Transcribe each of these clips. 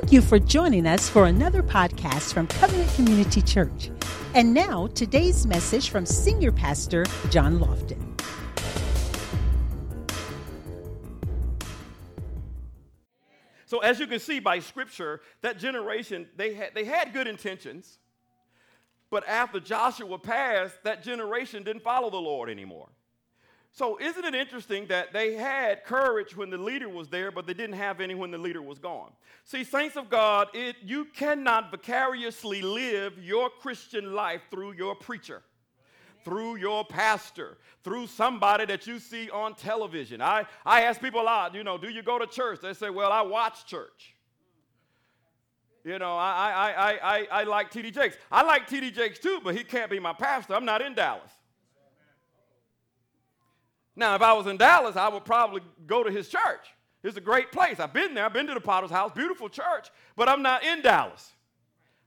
Thank you for joining us for another podcast from Covenant Community Church. And now, today's message from Senior Pastor John Lofton. So, as you can see by scripture, that generation, they had, they had good intentions, but after Joshua passed, that generation didn't follow the Lord anymore. So, isn't it interesting that they had courage when the leader was there, but they didn't have any when the leader was gone? See, saints of God, it, you cannot vicariously live your Christian life through your preacher, through your pastor, through somebody that you see on television. I, I ask people a lot, you know, do you go to church? They say, well, I watch church. You know, I, I, I, I, I like T.D. Jakes. I like T.D. Jakes too, but he can't be my pastor. I'm not in Dallas. Now, if I was in Dallas, I would probably go to his church. It's a great place. I've been there. I've been to the Potter's House, beautiful church, but I'm not in Dallas.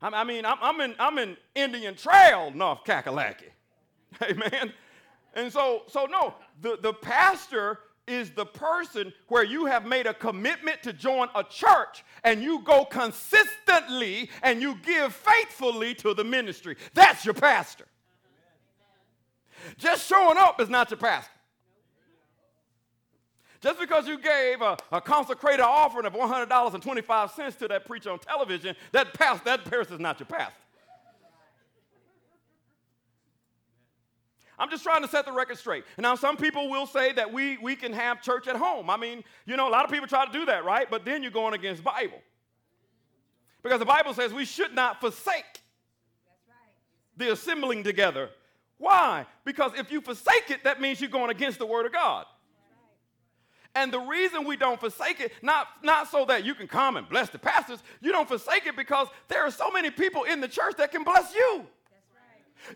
I mean, I'm, I'm, in, I'm in Indian Trail, North Kakalaki. Amen. And so, so no, the, the pastor is the person where you have made a commitment to join a church and you go consistently and you give faithfully to the ministry. That's your pastor. Just showing up is not your pastor. Just because you gave a, a consecrated offering of $100.25 to that preacher on television, that, past, that person is not your pastor. I'm just trying to set the record straight. Now, some people will say that we, we can have church at home. I mean, you know, a lot of people try to do that, right? But then you're going against Bible. Because the Bible says we should not forsake the assembling together. Why? Because if you forsake it, that means you're going against the Word of God. And the reason we don't forsake it, not, not so that you can come and bless the pastors, you don't forsake it because there are so many people in the church that can bless you.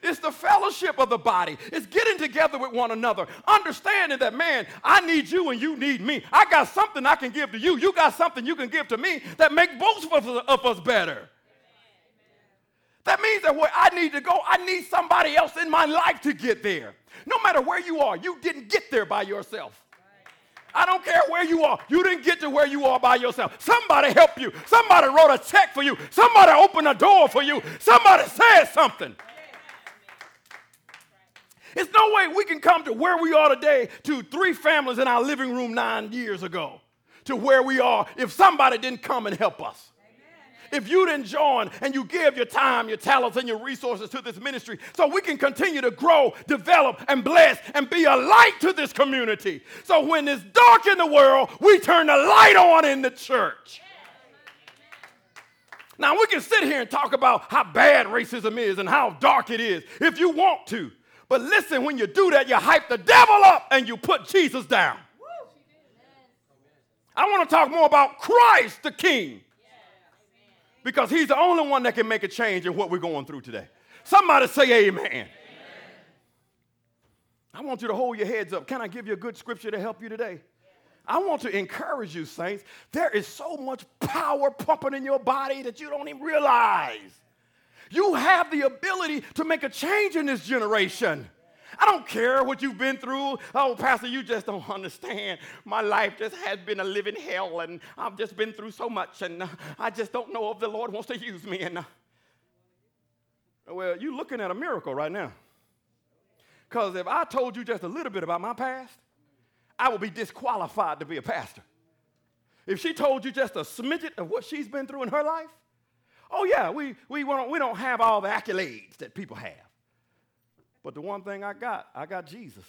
It's the fellowship of the body. It's getting together with one another, understanding that, man, I need you and you need me. I got something I can give to you. You got something you can give to me that make both of us, of us better. That means that where I need to go, I need somebody else in my life to get there. No matter where you are, you didn't get there by yourself. I don't care where you are. You didn't get to where you are by yourself. Somebody helped you. Somebody wrote a check for you. Somebody opened a door for you. Somebody said something. It's no way we can come to where we are today to three families in our living room nine years ago to where we are if somebody didn't come and help us if you didn't join and you give your time, your talents, and your resources to this ministry so we can continue to grow, develop, and bless and be a light to this community. So when it's dark in the world, we turn the light on in the church. Now, we can sit here and talk about how bad racism is and how dark it is if you want to. But listen, when you do that, you hype the devil up and you put Jesus down. I want to talk more about Christ the King because he's the only one that can make a change in what we're going through today. Somebody say amen. amen. I want you to hold your heads up. Can I give you a good scripture to help you today? I want to encourage you, saints. There is so much power pumping in your body that you don't even realize. You have the ability to make a change in this generation. I don't care what you've been through. Oh, Pastor, you just don't understand. My life just has been a living hell, and I've just been through so much, and uh, I just don't know if the Lord wants to use me. And uh, well, you're looking at a miracle right now. Because if I told you just a little bit about my past, I would be disqualified to be a pastor. If she told you just a smidget of what she's been through in her life, oh yeah, we, we, we don't have all the accolades that people have. But the one thing I got, I got Jesus.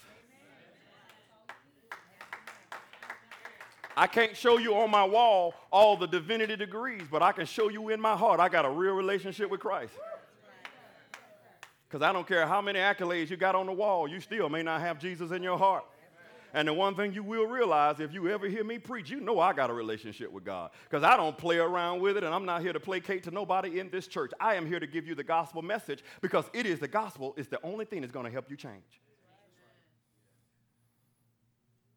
I can't show you on my wall all the divinity degrees, but I can show you in my heart I got a real relationship with Christ. Because I don't care how many accolades you got on the wall, you still may not have Jesus in your heart. And the one thing you will realize if you ever hear me preach, you know I got a relationship with God. Because I don't play around with it, and I'm not here to placate to nobody in this church. I am here to give you the gospel message because it is the gospel, it's the only thing that's going to help you change.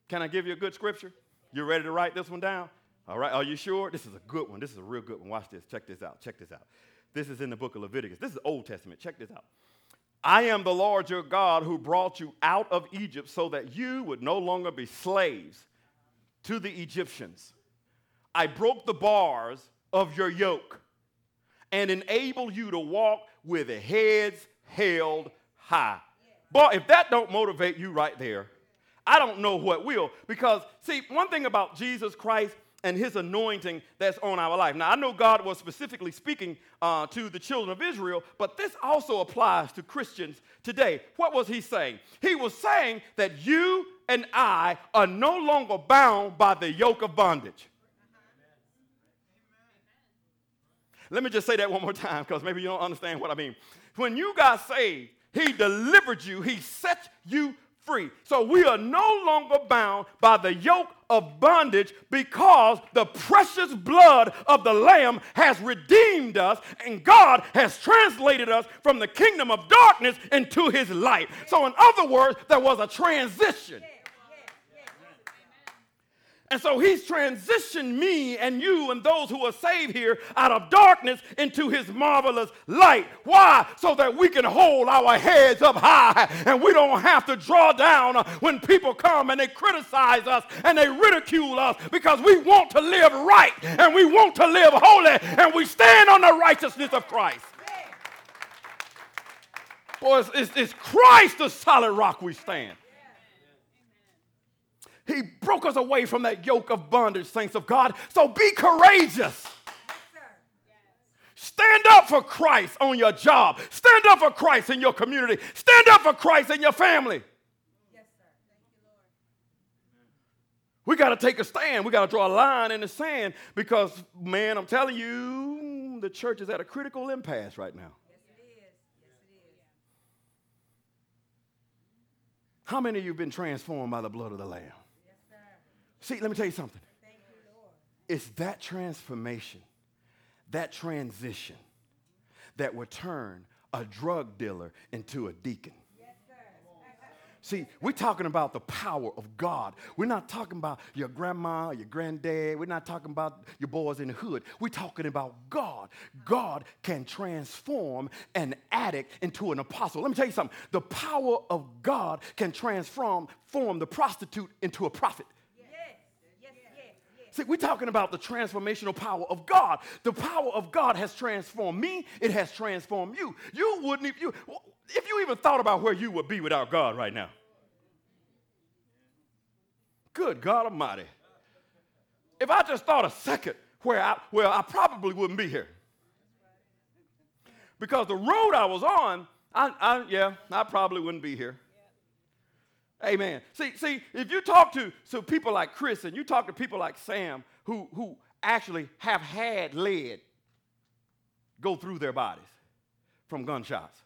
Can I give you a good scripture? You ready to write this one down? All right, are you sure? This is a good one. This is a real good one. Watch this. Check this out. Check this out. This is in the book of Leviticus. This is Old Testament. Check this out. I am the Lord your God who brought you out of Egypt so that you would no longer be slaves to the Egyptians. I broke the bars of your yoke and enabled you to walk with heads held high. Boy, if that don't motivate you right there, I don't know what will. Because, see, one thing about Jesus Christ and his anointing that's on our life. Now, I know God was specifically speaking uh, to the children of Israel, but this also applies to Christians today. What was he saying? He was saying that you and I are no longer bound by the yoke of bondage. Let me just say that one more time because maybe you don't understand what I mean. When you got saved, he delivered you, He set you free. So we are no longer bound by the yoke of bondage because the precious blood of the Lamb has redeemed us and God has translated us from the kingdom of darkness into His light. So, in other words, there was a transition. And so he's transitioned me and you and those who are saved here out of darkness into his marvelous light. Why? So that we can hold our heads up high and we don't have to draw down when people come and they criticize us and they ridicule us because we want to live right and we want to live holy and we stand on the righteousness of Christ. Boy, it's, it's, it's Christ the solid rock we stand. He broke us away from that yoke of bondage, saints of God. So be courageous. Stand up for Christ on your job. Stand up for Christ in your community. Stand up for Christ in your family. Yes, sir. We got to take a stand. We got to draw a line in the sand because, man, I'm telling you, the church is at a critical impasse right now. Yes, it is. Yes, it is. How many of you have been transformed by the blood of the Lamb? See, let me tell you something. You, it's that transformation, that transition that will turn a drug dealer into a deacon. See, we're talking about the power of God. We're not talking about your grandma, your granddad. We're not talking about your boys in the hood. We're talking about God. God can transform an addict into an apostle. Let me tell you something. The power of God can transform form the prostitute into a prophet. See, we're talking about the transformational power of God. The power of God has transformed me, it has transformed you. You wouldn't, if you, if you even thought about where you would be without God right now. Good God Almighty. If I just thought a second where I, well, I probably wouldn't be here. Because the road I was on, I, I yeah, I probably wouldn't be here. Amen. See, see, if you talk to so people like Chris and you talk to people like Sam who, who actually have had lead go through their bodies from gunshots,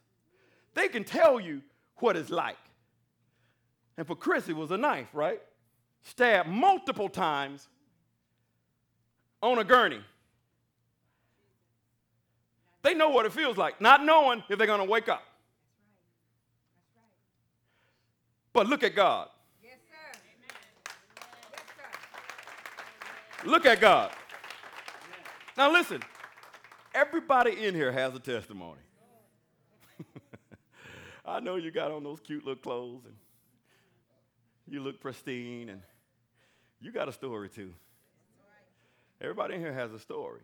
they can tell you what it's like. And for Chris, it was a knife, right? Stabbed multiple times on a gurney. They know what it feels like, not knowing if they're going to wake up. But look at God. Yes, sir. Yes, sir. Look at God. Now, listen, everybody in here has a testimony. I know you got on those cute little clothes and you look pristine and you got a story too. Everybody in here has a story.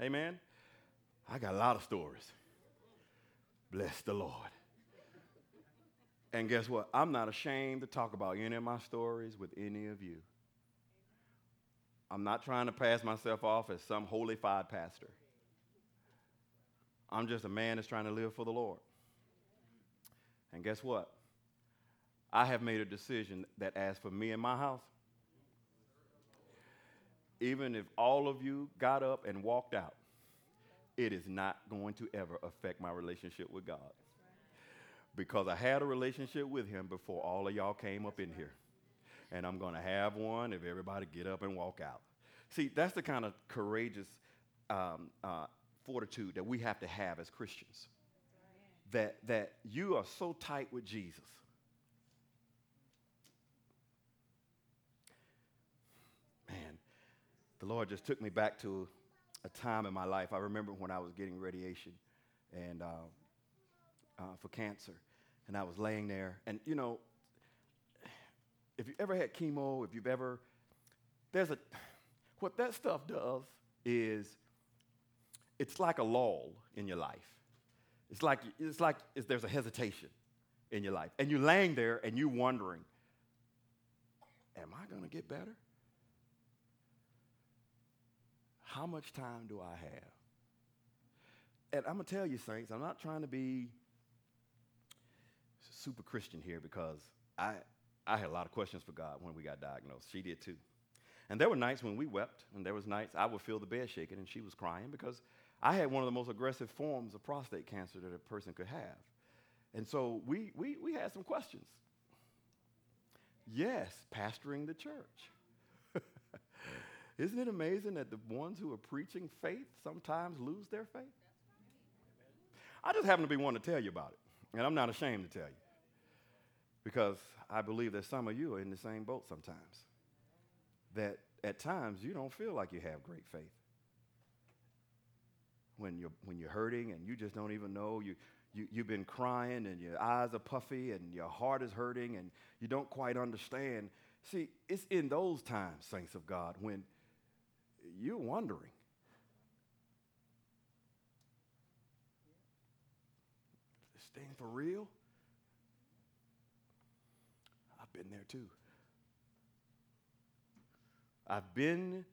Amen. I got a lot of stories. Bless the Lord. And guess what? I'm not ashamed to talk about any of my stories with any of you. I'm not trying to pass myself off as some holified pastor. I'm just a man that's trying to live for the Lord. And guess what? I have made a decision that as for me and my house, even if all of you got up and walked out, it is not going to ever affect my relationship with God because I had a relationship with him before all of y'all came up in here. And I'm going to have one if everybody get up and walk out. See, that's the kind of courageous um, uh, fortitude that we have to have as Christians. That, that you are so tight with Jesus. Man, the Lord just took me back to a time in my life. I remember when I was getting radiation. And uh, for cancer. And I was laying there. And, you know, if you ever had chemo, if you've ever, there's a, what that stuff does is it's like a lull in your life. It's like, it's like it's, there's a hesitation in your life. And you're laying there and you're wondering, am I going to get better? How much time do I have? And I'm going to tell you, Saints, I'm not trying to be super Christian here because I, I had a lot of questions for God when we got diagnosed. She did too. And there were nights when we wept, and there was nights I would feel the bed shaking and she was crying because I had one of the most aggressive forms of prostate cancer that a person could have. And so we, we, we had some questions. Yes, pastoring the church. Isn't it amazing that the ones who are preaching faith sometimes lose their faith? I just happen to be one to tell you about it, and I'm not ashamed to tell you because I believe that some of you are in the same boat sometimes. That at times you don't feel like you have great faith. When you're, when you're hurting and you just don't even know, you, you, you've been crying and your eyes are puffy and your heart is hurting and you don't quite understand. See, it's in those times, saints of God, when you're wondering. This thing for real? I've been there too. I've been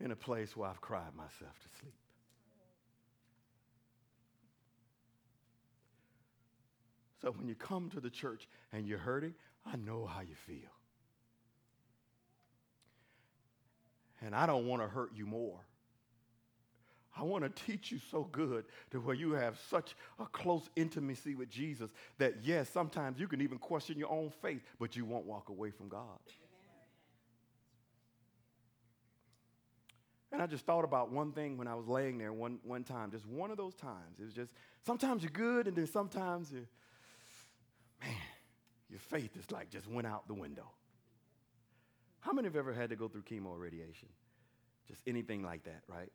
in a place where I've cried myself to sleep. So when you come to the church and you're hurting, I know how you feel. And I don't want to hurt you more. I want to teach you so good to where you have such a close intimacy with Jesus that, yes, sometimes you can even question your own faith, but you won't walk away from God. And I just thought about one thing when I was laying there one, one time, just one of those times. It was just sometimes you're good, and then sometimes you, man, your faith is like just went out the window. How many have ever had to go through chemo or radiation? Just anything like that, right?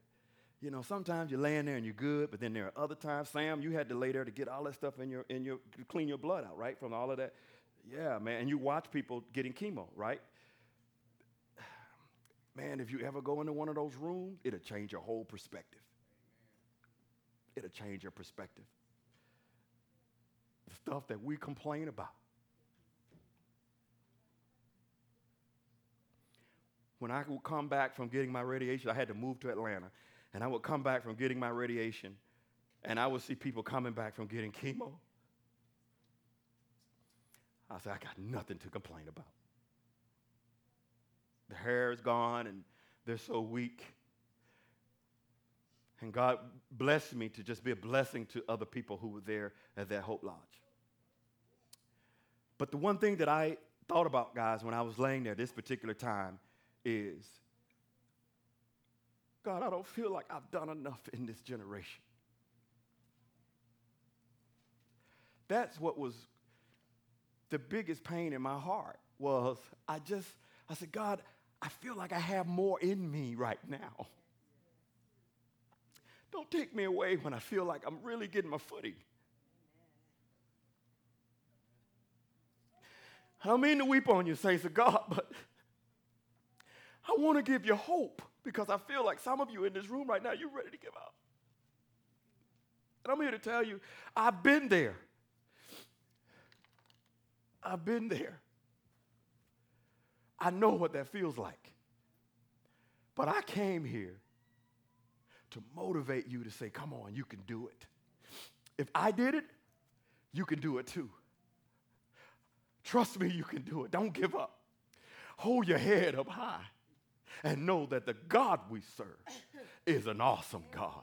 You know, sometimes you're laying there and you're good, but then there are other times, Sam, you had to lay there to get all that stuff in your, in your, clean your blood out, right? From all of that. Yeah, man. And you watch people getting chemo, right? Man, if you ever go into one of those rooms, it'll change your whole perspective. It'll change your perspective. The stuff that we complain about. When I would come back from getting my radiation, I had to move to Atlanta and I would come back from getting my radiation, and I would see people coming back from getting chemo. I said, I got nothing to complain about. The hair is gone, and they're so weak. And God blessed me to just be a blessing to other people who were there at that Hope Lodge. But the one thing that I thought about, guys, when I was laying there this particular time is God, I don't feel like I've done enough in this generation. That's what was the biggest pain in my heart was I just, I said, God, I feel like I have more in me right now. Don't take me away when I feel like I'm really getting my footing. I don't mean to weep on you, saints of God, but I want to give you hope because I feel like some of you in this room right now, you're ready to give up. And I'm here to tell you, I've been there. I've been there. I know what that feels like. But I came here to motivate you to say, come on, you can do it. If I did it, you can do it too. Trust me, you can do it. Don't give up. Hold your head up high and know that the God we serve is an awesome God.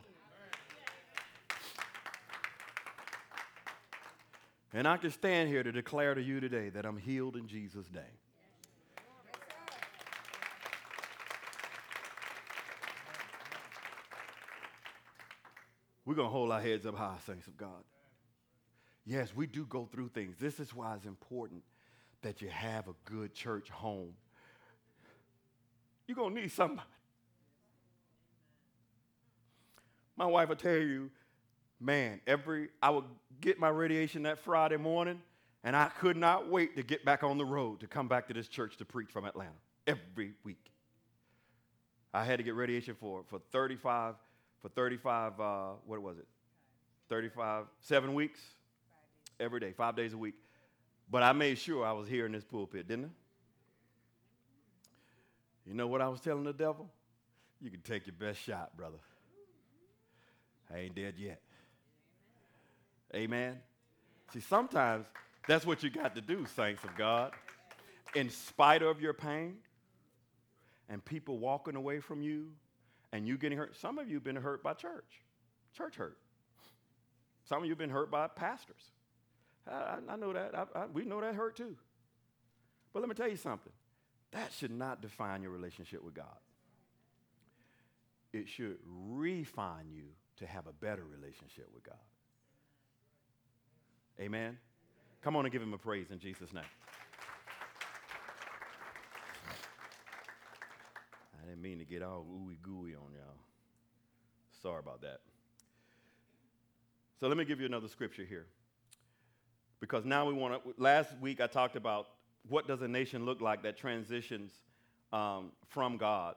And I can stand here to declare to you today that I'm healed in Jesus' name. We're going to hold our heads up high, saints of God. Yes, we do go through things. This is why it's important that you have a good church home you're going to need somebody. My wife will tell you, man, every I would get my radiation that Friday morning, and I could not wait to get back on the road to come back to this church to preach from Atlanta every week. I had to get radiation for, for 35 for 35, uh, what was it? 35, seven weeks? Every day, five days a week. But I made sure I was here in this pulpit, didn't I? You know what I was telling the devil? You can take your best shot, brother. I ain't dead yet. Amen. See, sometimes that's what you got to do, saints of God. In spite of your pain and people walking away from you and you getting hurt, some of you have been hurt by church, church hurt. Some of you have been hurt by pastors. I, I know that. I, I, we know that hurt too. But let me tell you something that should not define your relationship with God. It should refine you to have a better relationship with God. Amen. Come on and give him a praise in Jesus' name. I didn't mean to get all ooey gooey on y'all. Sorry about that. So let me give you another scripture here. Because now we want to, last week I talked about what does a nation look like that transitions um, from God.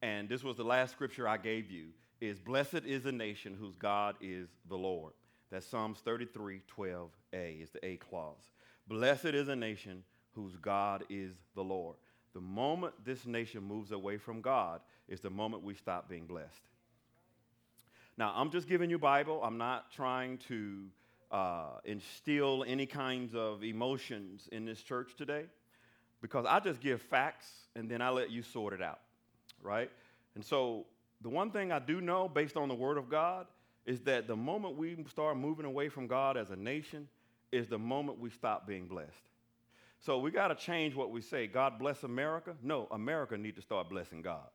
And this was the last scripture I gave you is blessed is a nation whose God is the Lord. That's Psalms 33, 12a is the A clause. Blessed is a nation whose God is the Lord. The moment this nation moves away from God is the moment we stop being blessed. Now, I'm just giving you Bible. I'm not trying to uh, instill any kinds of emotions in this church today because I just give facts and then I let you sort it out, right? And so, the one thing I do know based on the Word of God is that the moment we start moving away from God as a nation is the moment we stop being blessed. So we got to change what we say. God bless America. No, America need to start blessing God.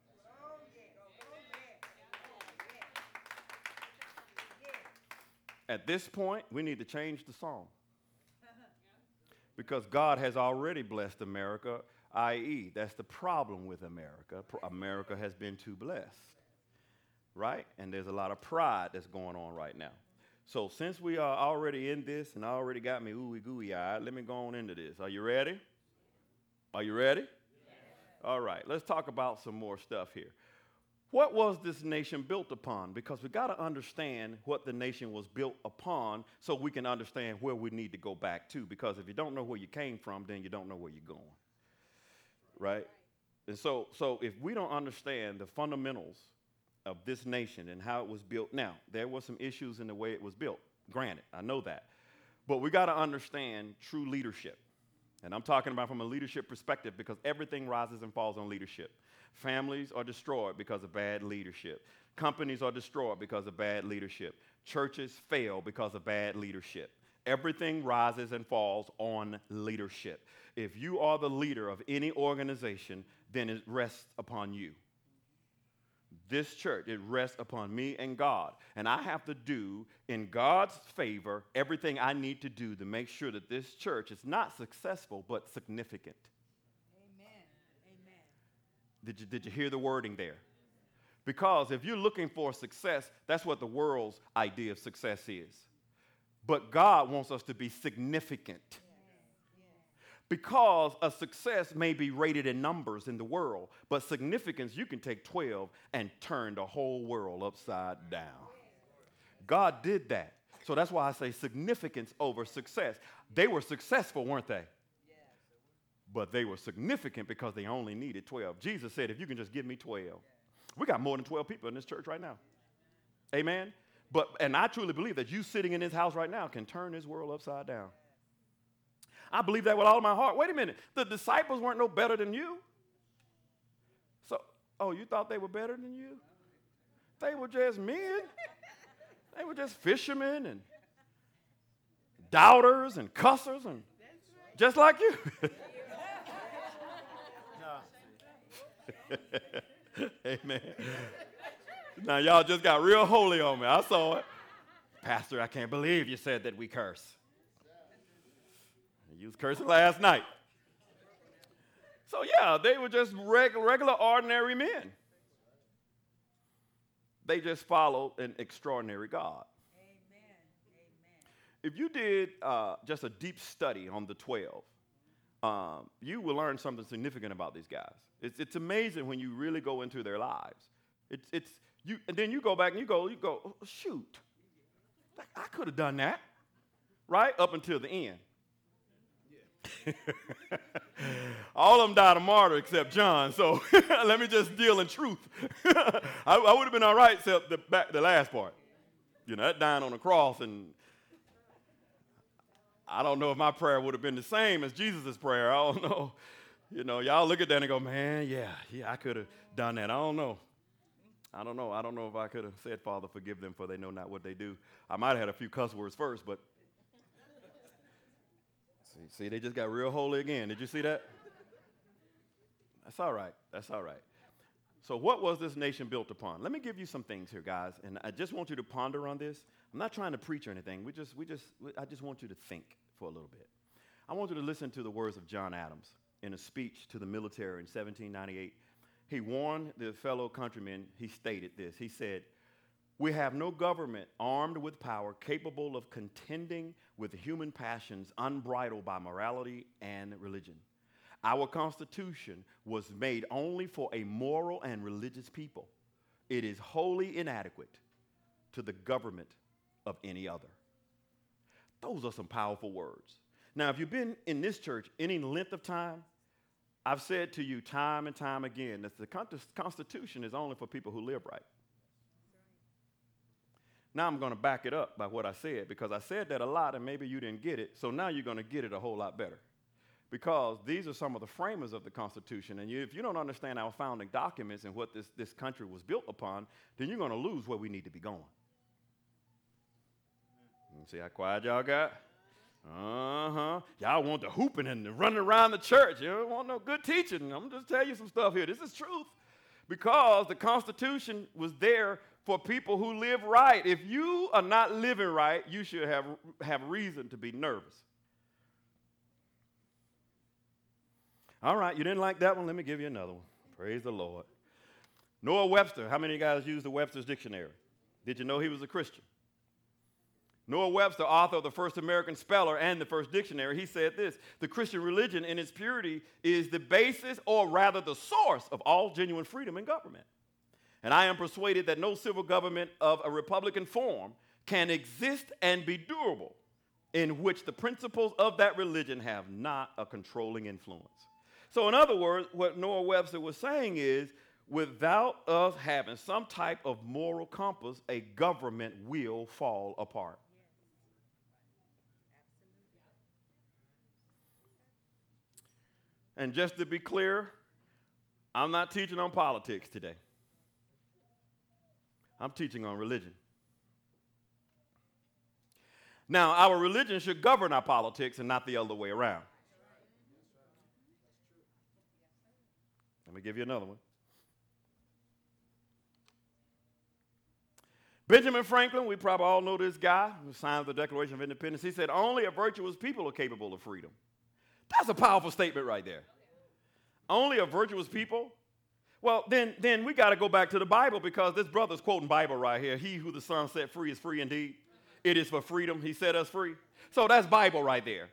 At this point, we need to change the song. Because God has already blessed America, i.e., that's the problem with America. America has been too blessed, right? And there's a lot of pride that's going on right now. So since we are already in this and already got me ooey gooey eyed, let me go on into this. Are you ready? Are you ready? Yes. All right, let's talk about some more stuff here. What was this nation built upon? Because we got to understand what the nation was built upon so we can understand where we need to go back to. Because if you don't know where you came from, then you don't know where you're going. Right? And so, so if we don't understand the fundamentals of this nation and how it was built, now, there were some issues in the way it was built. Granted, I know that. But we got to understand true leadership. And I'm talking about from a leadership perspective because everything rises and falls on leadership. Families are destroyed because of bad leadership. Companies are destroyed because of bad leadership. Churches fail because of bad leadership. Everything rises and falls on leadership. If you are the leader of any organization, then it rests upon you. This church, it rests upon me and God. And I have to do, in God's favor, everything I need to do to make sure that this church is not successful, but significant. Did you, did you hear the wording there? Because if you're looking for success, that's what the world's idea of success is. But God wants us to be significant. Because a success may be rated in numbers in the world, but significance, you can take 12 and turn the whole world upside down. God did that. So that's why I say significance over success. They were successful, weren't they? But they were significant because they only needed 12. Jesus said, if you can just give me 12. We got more than 12 people in this church right now. Amen. But and I truly believe that you sitting in this house right now can turn this world upside down. I believe that with all my heart. Wait a minute. The disciples weren't no better than you. So, oh, you thought they were better than you? They were just men. They were just fishermen and doubters and cussers and just like you. Amen. Now, y'all just got real holy on me. I saw it. Pastor, I can't believe you said that we curse. You was cursing last night. So, yeah, they were just reg- regular, ordinary men. They just followed an extraordinary God. Amen. Amen. If you did uh, just a deep study on the 12, um, you will learn something significant about these guys. It's, it's amazing when you really go into their lives. It's, it's, You, and then you go back and you go, you go, shoot, I could have done that, right? Up until the end. All of them died a martyr except John, so let me just deal in truth. I, I would have been all right except the, back, the last part. You know, that dying on the cross, and I don't know if my prayer would have been the same as Jesus' prayer. I don't know. You know, y'all look at that and go, man, yeah, yeah, I could have done that. I don't know. I don't know. I don't know if I could have said, Father, forgive them for they know not what they do. I might have had a few cuss words first, but see, see, they just got real holy again. Did you see that? That's all right. That's all right. So, what was this nation built upon? Let me give you some things here, guys, and I just want you to ponder on this. I'm not trying to preach or anything. We just, we just, I just want you to think for a little bit. I want you to listen to the words of John Adams in a speech to the military in 1798 he warned the fellow countrymen, he stated this. He said, We have no government armed with power capable of contending with human passions unbridled by morality and religion. Our Constitution was made only for a moral and religious people. It is wholly inadequate to the government of any other. Those are some powerful words. Now, if you've been in this church any length of time, I've said to you time and time again that the Constitution is only for people who live right. Now I'm going to back it up by what I said because I said that a lot and maybe you didn't get it. So now you're going to get it a whole lot better. Because these are some of the framers of the Constitution. And you, if you don't understand our founding documents and what this, this country was built upon, then you're going to lose where we need to be going. See how quiet y'all got? Uh huh. Y'all want the hooping and the running around the church. You don't want no good teaching. I'm just tell you some stuff here. This is truth. Because the Constitution was there for people who live right. If you are not living right, you should have, have reason to be nervous. All right, you didn't like that one? Let me give you another one. Praise the Lord. Noah Webster. How many of you guys use the Webster's Dictionary? Did you know he was a Christian? Noah Webster, author of the first American speller and the first dictionary, he said this The Christian religion in its purity is the basis, or rather the source, of all genuine freedom in government. And I am persuaded that no civil government of a Republican form can exist and be durable in which the principles of that religion have not a controlling influence. So, in other words, what Noah Webster was saying is without us having some type of moral compass, a government will fall apart. And just to be clear, I'm not teaching on politics today. I'm teaching on religion. Now, our religion should govern our politics and not the other way around. Me give you another one. Benjamin Franklin, we probably all know this guy who signed the Declaration of Independence. He said, Only a virtuous people are capable of freedom. That's a powerful statement right there. Only a virtuous people? Well, then, then we got to go back to the Bible because this brother's quoting Bible right here. He who the Son set free is free indeed. It is for freedom. He set us free. So that's Bible right there.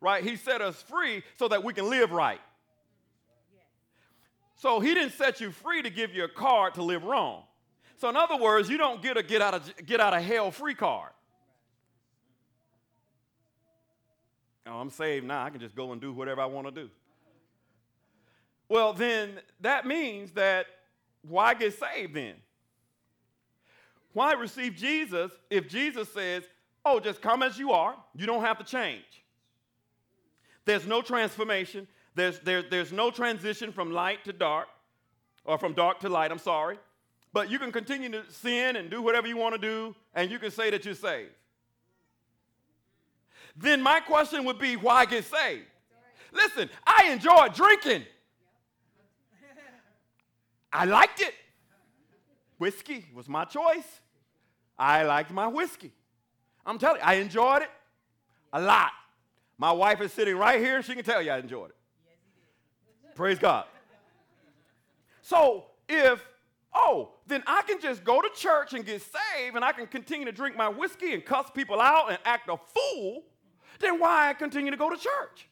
Right? He set us free so that we can live right. So he didn't set you free to give you a card to live wrong. So in other words, you don't get a get out of get out of hell free card. Oh, I'm saved now. I can just go and do whatever I want to do. Well, then that means that why get saved then? Why receive Jesus if Jesus says, oh, just come as you are, you don't have to change? There's no transformation, there's, there, there's no transition from light to dark, or from dark to light, I'm sorry. But you can continue to sin and do whatever you want to do, and you can say that you're saved. Then my question would be, why get saved? Listen, I enjoy drinking. I liked it. Whiskey was my choice. I liked my whiskey. I'm telling you, I enjoyed it a lot. My wife is sitting right here she can tell you I enjoyed it. Praise God. So if, oh, then I can just go to church and get saved and I can continue to drink my whiskey and cuss people out and act a fool, then why I continue to go to church?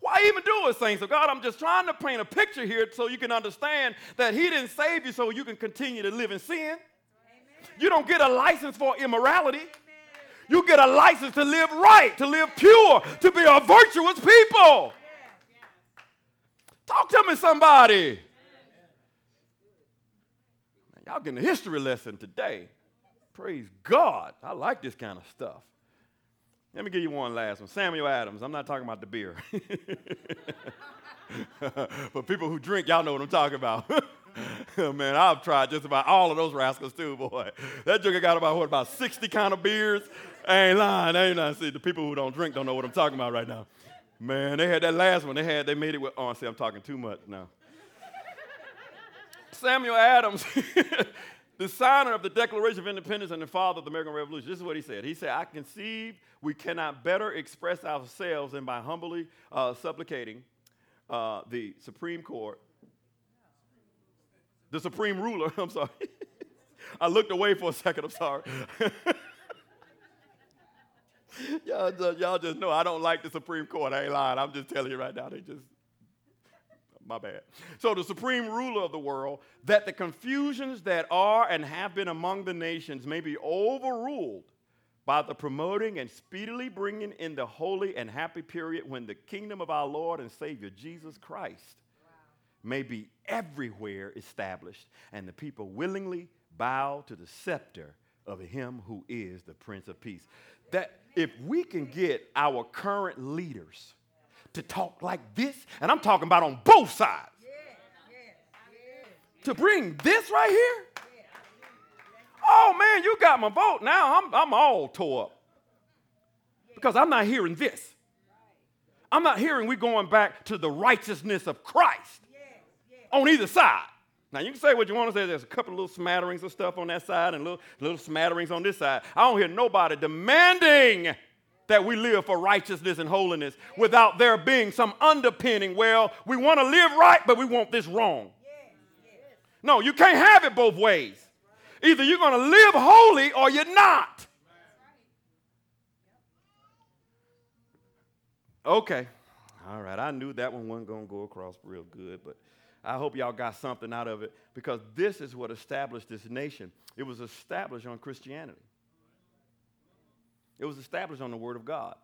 Why even do a thing? So, God, I'm just trying to paint a picture here so you can understand that He didn't save you so you can continue to live in sin. Amen. You don't get a license for immorality. Amen. You get a license to live right, to live pure, to be a virtuous people. Talk to me, somebody. Y'all getting a history lesson today. Praise God. I like this kind of stuff. Let me give you one last one. Samuel Adams. I'm not talking about the beer. but people who drink, y'all know what I'm talking about. Man, I've tried just about all of those rascals too, boy. That drinker got about what, about 60 kind of beers? I ain't lying, I ain't lying. See, the people who don't drink don't know what I'm talking about right now. Man, they had that last one. They had, they made it with, oh, see, I'm talking too much now. Samuel Adams the signer of the Declaration of Independence and the father of the American Revolution. This is what he said. He said, I conceive we cannot better express ourselves than by humbly uh, supplicating uh, the Supreme Court, the Supreme Ruler. I'm sorry. I looked away for a second. I'm sorry. Y'all, just, y'all just know I don't like the Supreme Court. I ain't lying. I'm just telling you right now. They just my bad. So, the supreme ruler of the world, that the confusions that are and have been among the nations may be overruled by the promoting and speedily bringing in the holy and happy period when the kingdom of our Lord and Savior Jesus Christ wow. may be everywhere established and the people willingly bow to the scepter of him who is the Prince of Peace. That if we can get our current leaders to talk like this, and I'm talking about on both sides. To bring this right here? Oh man, you got my vote. Now I'm, I'm all tore up. Because I'm not hearing this. I'm not hearing we're going back to the righteousness of Christ on either side. Now you can say what you want to say. There's a couple of little smatterings of stuff on that side and little, little smatterings on this side. I don't hear nobody demanding that we live for righteousness and holiness without there being some underpinning. Well, we want to live right, but we want this wrong. No, you can't have it both ways. Either you're going to live holy or you're not. Okay. All right. I knew that one wasn't going to go across real good, but I hope y'all got something out of it because this is what established this nation. It was established on Christianity. It was established on the Word of God.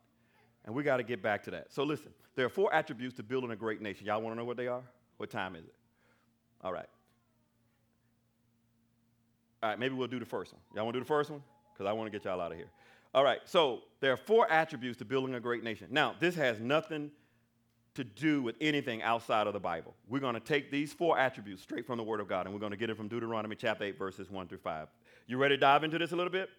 And we got to get back to that. So listen, there are four attributes to building a great nation. Y'all want to know what they are? What time is it? All right. All right, maybe we'll do the first one. Y'all want to do the first one? Because I want to get y'all out of here. All right, so there are four attributes to building a great nation. Now, this has nothing to do with anything outside of the Bible. We're going to take these four attributes straight from the Word of God, and we're going to get it from Deuteronomy chapter 8, verses 1 through 5. You ready to dive into this a little bit?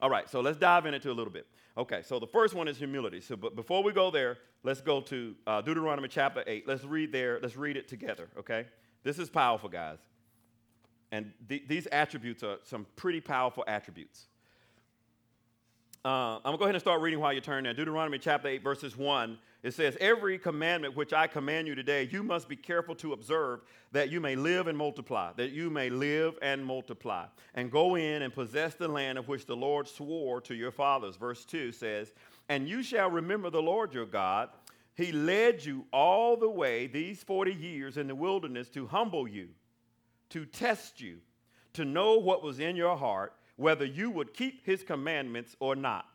All right, so let's dive into a little bit. Okay, so the first one is humility. So, but before we go there, let's go to uh, Deuteronomy chapter 8. Let's read there, let's read it together, okay? This is powerful, guys. And th- these attributes are some pretty powerful attributes. Uh, I'm going to go ahead and start reading while you turn there. Deuteronomy chapter 8, verses 1 it says, Every commandment which I command you today, you must be careful to observe that you may live and multiply, that you may live and multiply, and go in and possess the land of which the Lord swore to your fathers. Verse 2 says, And you shall remember the Lord your God. He led you all the way these 40 years in the wilderness to humble you, to test you, to know what was in your heart, whether you would keep his commandments or not.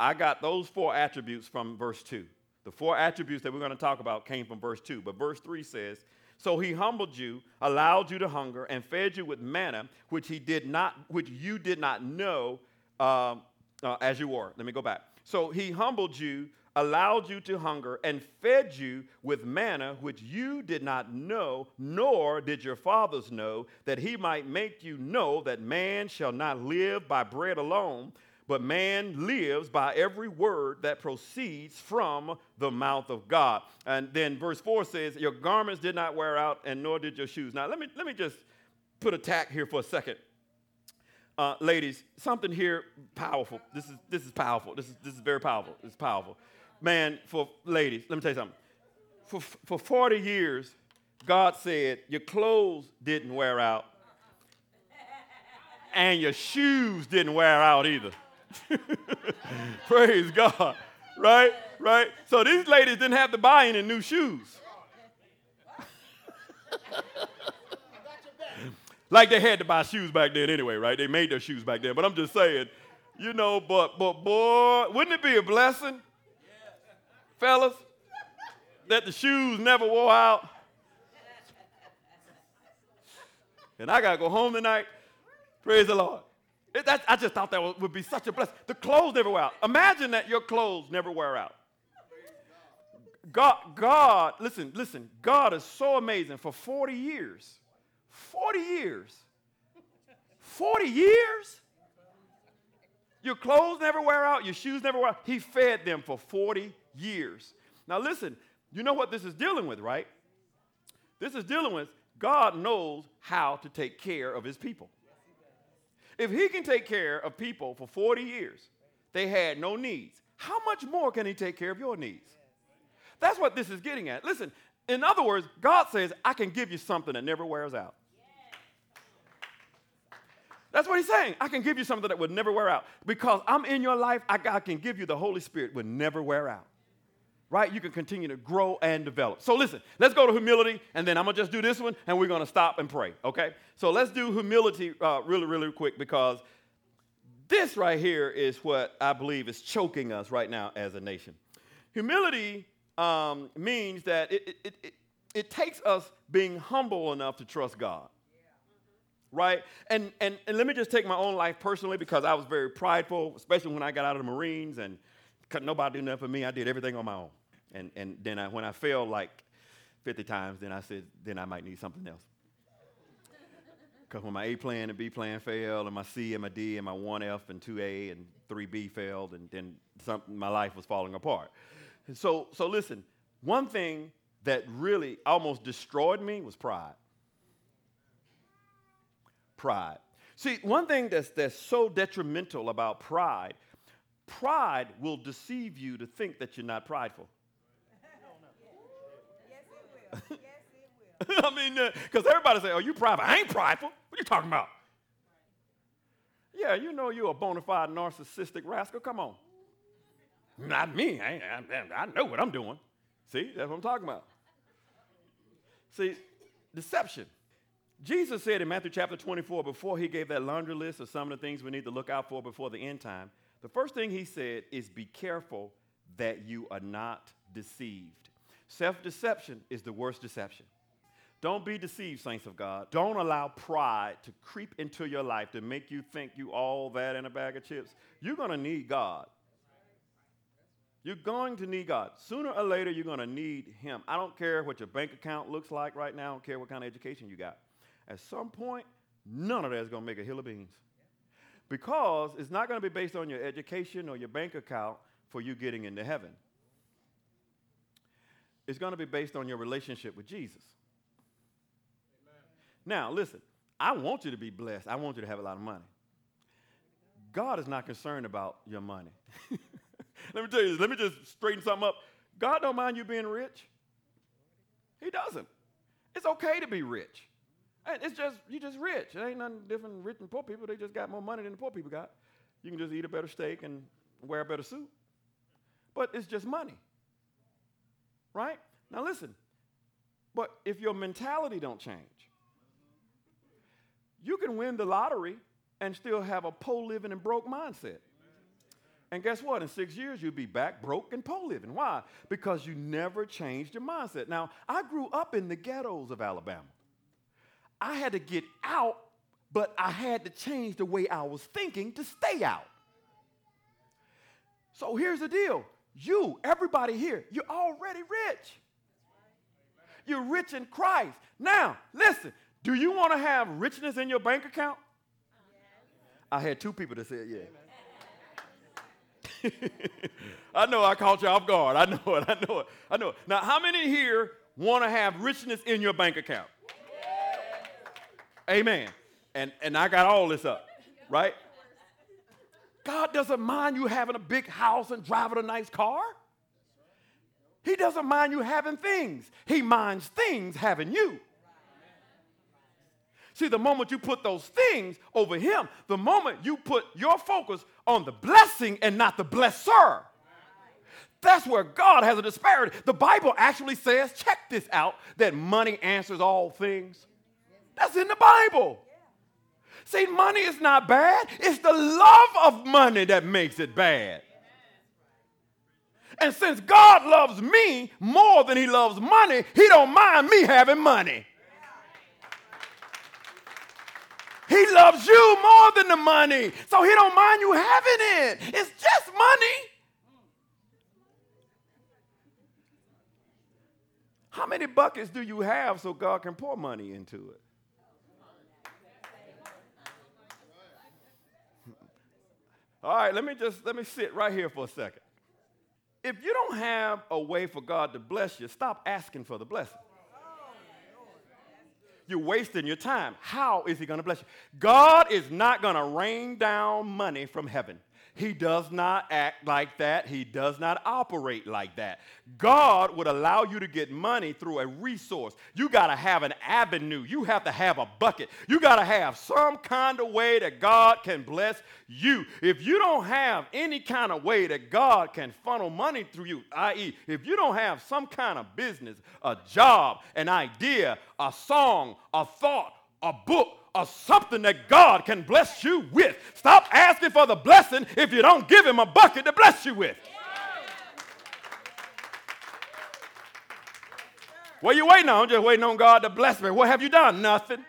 I got those four attributes from verse 2. The four attributes that we're going to talk about came from verse 2, but verse 3 says, So he humbled you, allowed you to hunger, and fed you with manna, which he did not, which you did not know uh, uh, as you were. Let me go back. So he humbled you, allowed you to hunger, and fed you with manna, which you did not know, nor did your fathers know, that he might make you know that man shall not live by bread alone but man lives by every word that proceeds from the mouth of God. And then verse 4 says, Your garments did not wear out, and nor did your shoes. Now, let me, let me just put a tack here for a second. Uh, ladies, something here powerful. This is, this is powerful. This is, this is very powerful. It's powerful. Man, for ladies, let me tell you something. For, for 40 years, God said, Your clothes didn't wear out, and your shoes didn't wear out either. Praise God. right? Right? So these ladies didn't have to buy any new shoes. like they had to buy shoes back then anyway, right? They made their shoes back then. But I'm just saying, you know, but but boy, wouldn't it be a blessing, fellas, that the shoes never wore out? And I gotta go home tonight. Praise the Lord. It, that, I just thought that would be such a blessing. The clothes never wear out. Imagine that your clothes never wear out. God, God, listen, listen, God is so amazing. For 40 years, 40 years, 40 years, your clothes never wear out, your shoes never wear out. He fed them for 40 years. Now, listen, you know what this is dealing with, right? This is dealing with God knows how to take care of his people. If he can take care of people for 40 years, they had no needs. How much more can he take care of your needs? That's what this is getting at. Listen, in other words, God says, I can give you something that never wears out. That's what he's saying. I can give you something that would never wear out. Because I'm in your life, I, I can give you the Holy Spirit would never wear out right? You can continue to grow and develop. So listen, let's go to humility, and then I'm gonna just do this one, and we're gonna stop and pray, okay? So let's do humility uh, really, really quick because this right here is what I believe is choking us right now as a nation. Humility um, means that it, it, it, it takes us being humble enough to trust God. Right? And, and, and let me just take my own life personally because I was very prideful, especially when I got out of the Marines and nobody did nothing for me. I did everything on my own. And, and then I, when I failed like 50 times, then I said, then I might need something else. Because when my A plan and B plan failed, and my C and my D and my 1F and 2A and 3B failed, and then something, my life was falling apart. So, so listen, one thing that really almost destroyed me was pride. Pride. See, one thing that's, that's so detrimental about pride, pride will deceive you to think that you're not prideful. I mean, because uh, everybody say, "Oh, you prideful." I ain't prideful. What you talking about? Yeah, you know you're a bona fide narcissistic rascal. Come on. Not me. I, I, I know what I'm doing. See, that's what I'm talking about. See, deception. Jesus said in Matthew chapter 24, before he gave that laundry list of some of the things we need to look out for before the end time, the first thing he said is be careful that you are not deceived. Self deception is the worst deception. Don't be deceived, saints of God. Don't allow pride to creep into your life to make you think you all that in a bag of chips. You're going to need God. You're going to need God. Sooner or later, you're going to need Him. I don't care what your bank account looks like right now. I don't care what kind of education you got. At some point, none of that is going to make a hill of beans. Because it's not going to be based on your education or your bank account for you getting into heaven. It's going to be based on your relationship with Jesus. Amen. Now, listen, I want you to be blessed. I want you to have a lot of money. God is not concerned about your money. let me tell you. Let me just straighten something up. God don't mind you being rich. He doesn't. It's okay to be rich. It's just you just rich. It ain't nothing different than rich and poor people. They just got more money than the poor people got. You can just eat a better steak and wear a better suit. But it's just money. Right? Now listen. But if your mentality don't change, you can win the lottery and still have a poor living and broke mindset. And guess what? In six years, you'll be back broke and poor living. Why? Because you never changed your mindset. Now, I grew up in the ghettos of Alabama. I had to get out, but I had to change the way I was thinking to stay out. So here's the deal you, everybody here, you're already rich. You're rich in Christ. Now, listen, do you want to have richness in your bank account? I had two people that said yeah. I know I caught you off guard. I know it. I know it. I know it. Now, how many here want to have richness in your bank account? Amen. And, and I got all this up, right? God doesn't mind you having a big house and driving a nice car. He doesn't mind you having things. He minds things having you. See, the moment you put those things over him, the moment you put your focus on the blessing and not the blesser, That's where God has a disparity. The Bible actually says, check this out, that money answers all things. That's in the Bible. See, money is not bad. It's the love of money that makes it bad. And since God loves me more than he loves money, he don't mind me having money. He loves you more than the money. So he don't mind you having it. It's just money. How many buckets do you have so God can pour money into it? All right, let me just let me sit right here for a second. If you don't have a way for God to bless you, stop asking for the blessing. You're wasting your time. How is He going to bless you? God is not going to rain down money from heaven. He does not act like that. He does not operate like that. God would allow you to get money through a resource. You got to have an avenue. You have to have a bucket. You got to have some kind of way that God can bless you. If you don't have any kind of way that God can funnel money through you, i.e., if you don't have some kind of business, a job, an idea, a song, a thought, a book, or something that God can bless you with. Stop asking for the blessing if you don't give Him a bucket to bless you with. What are you waiting on? I'm just waiting on God to bless me. What have you done? Nothing.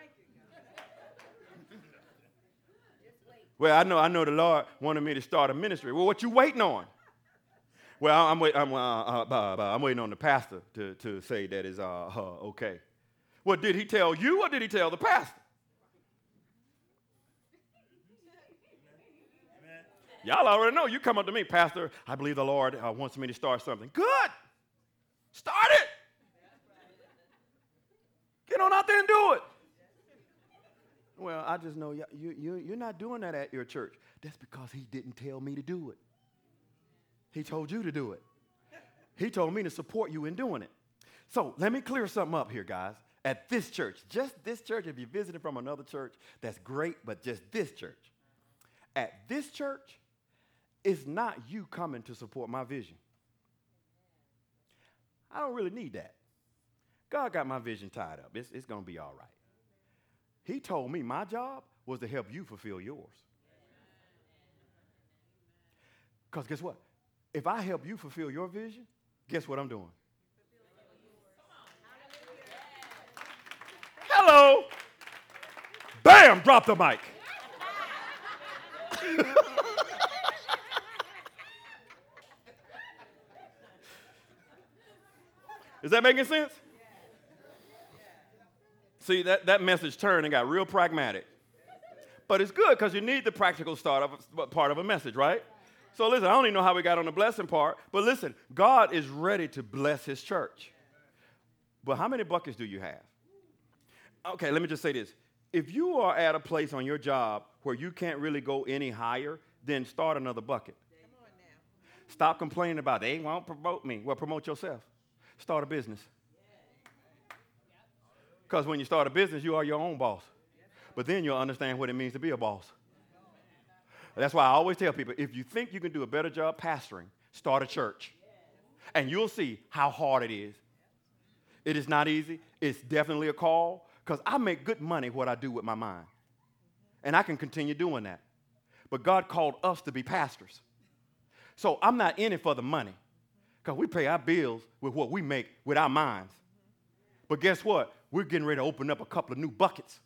Well, I know, I know the Lord wanted me to start a ministry. Well, what you waiting on? Well, I'm, wait, I'm, uh, uh, uh, I'm waiting on the pastor to, to say that is uh, okay. Well, did he tell you or did he tell the pastor? Y'all already know. You come up to me, Pastor, I believe the Lord uh, wants me to start something. Good. Start it. Get on out there and do it. Well, I just know you, you, you're not doing that at your church. That's because he didn't tell me to do it. He told you to do it. He told me to support you in doing it. So let me clear something up here, guys. At this church, just this church, if you're visiting from another church, that's great, but just this church. At this church, it's not you coming to support my vision. I don't really need that. God got my vision tied up. It's, it's going to be all right. He told me my job was to help you fulfill yours. Because guess what? If I help you fulfill your vision, guess what I'm doing? Hello. Bam, drop the mic. Is that making sense? See, that, that message turned and got real pragmatic. But it's good because you need the practical start of a, part of a message, right? So listen, I don't even know how we got on the blessing part, but listen, God is ready to bless his church. But how many buckets do you have? Okay, let me just say this. If you are at a place on your job where you can't really go any higher, then start another bucket. Stop complaining about they won't promote me. Well, promote yourself. Start a business. Because when you start a business, you are your own boss. But then you'll understand what it means to be a boss. That's why I always tell people if you think you can do a better job pastoring, start a church. And you'll see how hard it is. It is not easy. It's definitely a call because I make good money what I do with my mind. And I can continue doing that. But God called us to be pastors. So I'm not in it for the money. Because we pay our bills with what we make with our minds. But guess what? We're getting ready to open up a couple of new buckets.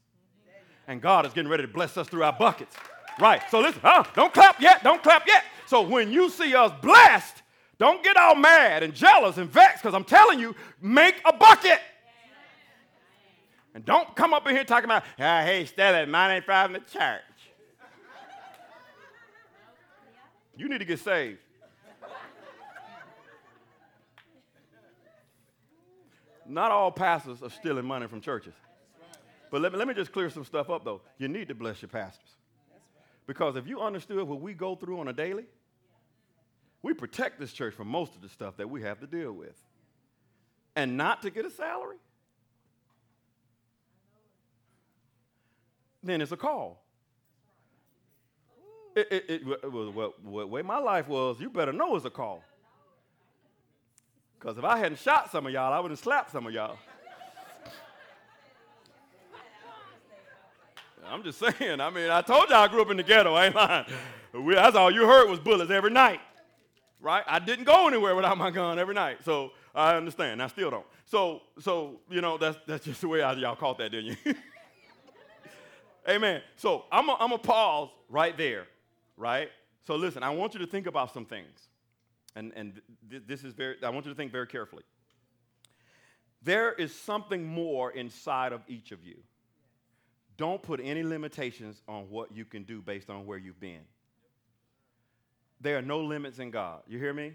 And God is getting ready to bless us through our buckets. Right. So listen, huh? Don't clap yet. Don't clap yet. So when you see us blessed, don't get all mad and jealous and vexed because I'm telling you, make a bucket. And don't come up in here talking about, ah, hey, Stella, mine ain't from the church. You need to get saved. Not all pastors are stealing money from churches. But let me, let me just clear some stuff up, though. You need to bless your pastors. Because if you understood what we go through on a daily, we protect this church from most of the stuff that we have to deal with. And not to get a salary, then it's a call. It, it, it, well, way my life was, you better know it's a call. Because if I hadn't shot some of y'all, I would have slapped some of y'all. I'm just saying. I mean, I told y'all I grew up in the ghetto. I ain't lying. We, that's all you heard was bullets every night, right? I didn't go anywhere without my gun every night, so I understand. I still don't. So, so you know, that's that's just the way I, y'all caught that, didn't you? Amen. So I'm to pause right there, right? So listen, I want you to think about some things. And, and th- this is very, I want you to think very carefully. There is something more inside of each of you. Don't put any limitations on what you can do based on where you've been. There are no limits in God. You hear me?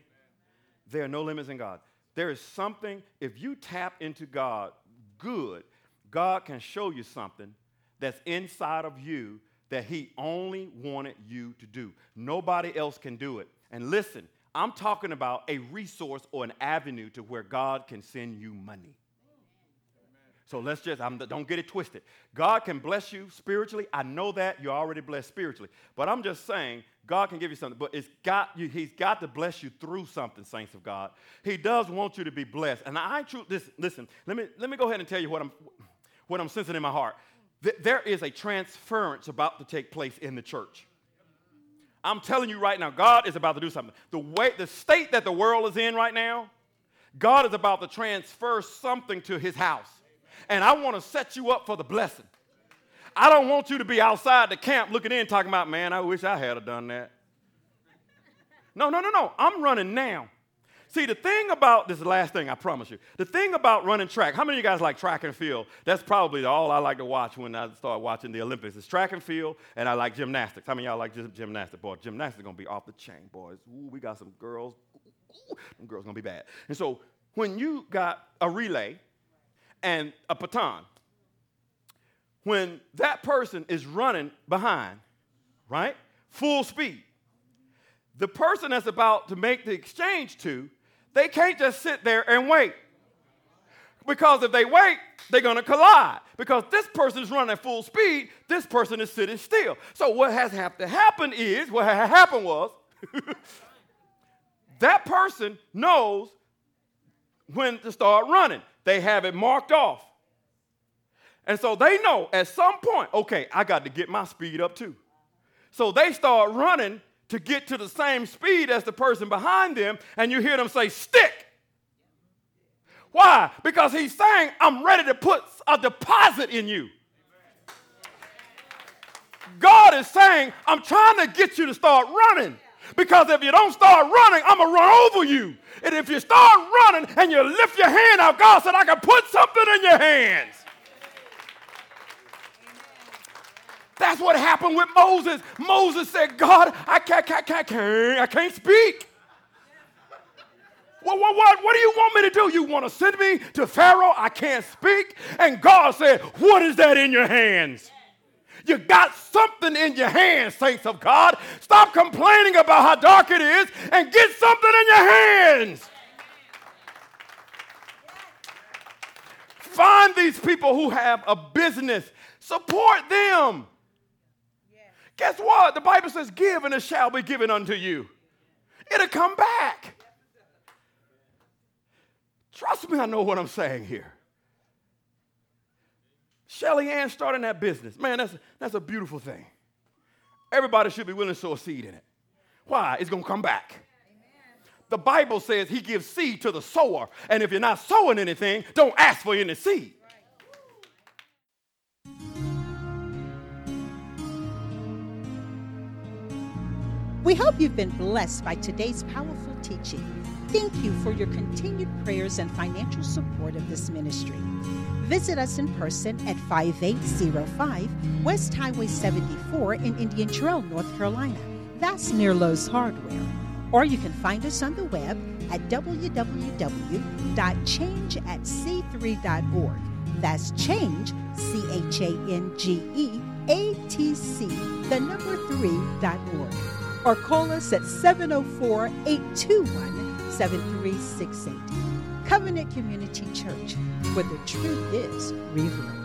There are no limits in God. There is something, if you tap into God good, God can show you something that's inside of you that He only wanted you to do. Nobody else can do it. And listen, I'm talking about a resource or an avenue to where God can send you money. So let's just, I'm, don't get it twisted. God can bless you spiritually. I know that. You're already blessed spiritually. But I'm just saying, God can give you something. But it's got you, He's got to bless you through something, saints of God. He does want you to be blessed. And I truly, listen, listen let, me, let me go ahead and tell you what I'm, what I'm sensing in my heart. there is a transference about to take place in the church. I'm telling you right now, God is about to do something. The way, the state that the world is in right now, God is about to transfer something to his house. And I want to set you up for the blessing. I don't want you to be outside the camp looking in talking about, man, I wish I had done that. No, no, no, no. I'm running now. See, the thing about this is the last thing, I promise you. The thing about running track, how many of you guys like track and field? That's probably all I like to watch when I start watching the Olympics. It's track and field, and I like gymnastics. How many of y'all like gymnastics? Boy, gymnastics is gonna be off the chain, boys. Ooh, we got some girls. Ooh, them girls gonna be bad. And so when you got a relay and a baton, when that person is running behind, right, full speed, the person that's about to make the exchange to they can't just sit there and wait. Because if they wait, they're going to collide. Because this person is running at full speed, this person is sitting still. So what has to happen is, what happened was, that person knows when to start running. They have it marked off. And so they know at some point, okay, I got to get my speed up too. So they start running to get to the same speed as the person behind them, and you hear them say, Stick. Why? Because he's saying, I'm ready to put a deposit in you. God is saying, I'm trying to get you to start running. Because if you don't start running, I'm going to run over you. And if you start running and you lift your hand out, God said, I can put something in your hands. That's what happened with Moses. Moses said, God, I can't, can't, can't, can't, I can't speak. What, what, what, what do you want me to do? You want to send me to Pharaoh? I can't speak. And God said, What is that in your hands? You got something in your hands, saints of God. Stop complaining about how dark it is and get something in your hands. Find these people who have a business, support them. Guess what? The Bible says, Give and it shall be given unto you. It'll come back. Trust me, I know what I'm saying here. Shelly Ann starting that business. Man, that's, that's a beautiful thing. Everybody should be willing to sow a seed in it. Why? It's going to come back. The Bible says he gives seed to the sower. And if you're not sowing anything, don't ask for any seed. We hope you've been blessed by today's powerful teaching. Thank you for your continued prayers and financial support of this ministry. Visit us in person at 5805 West Highway 74 in Indian Trail, North Carolina. That's near Lowe's Hardware. Or you can find us on the web at www.changeatc3.org. That's change, C H A N G E A T C, the number 3.org or call us at 704 821 7368. Covenant Community Church, where the truth is revealed.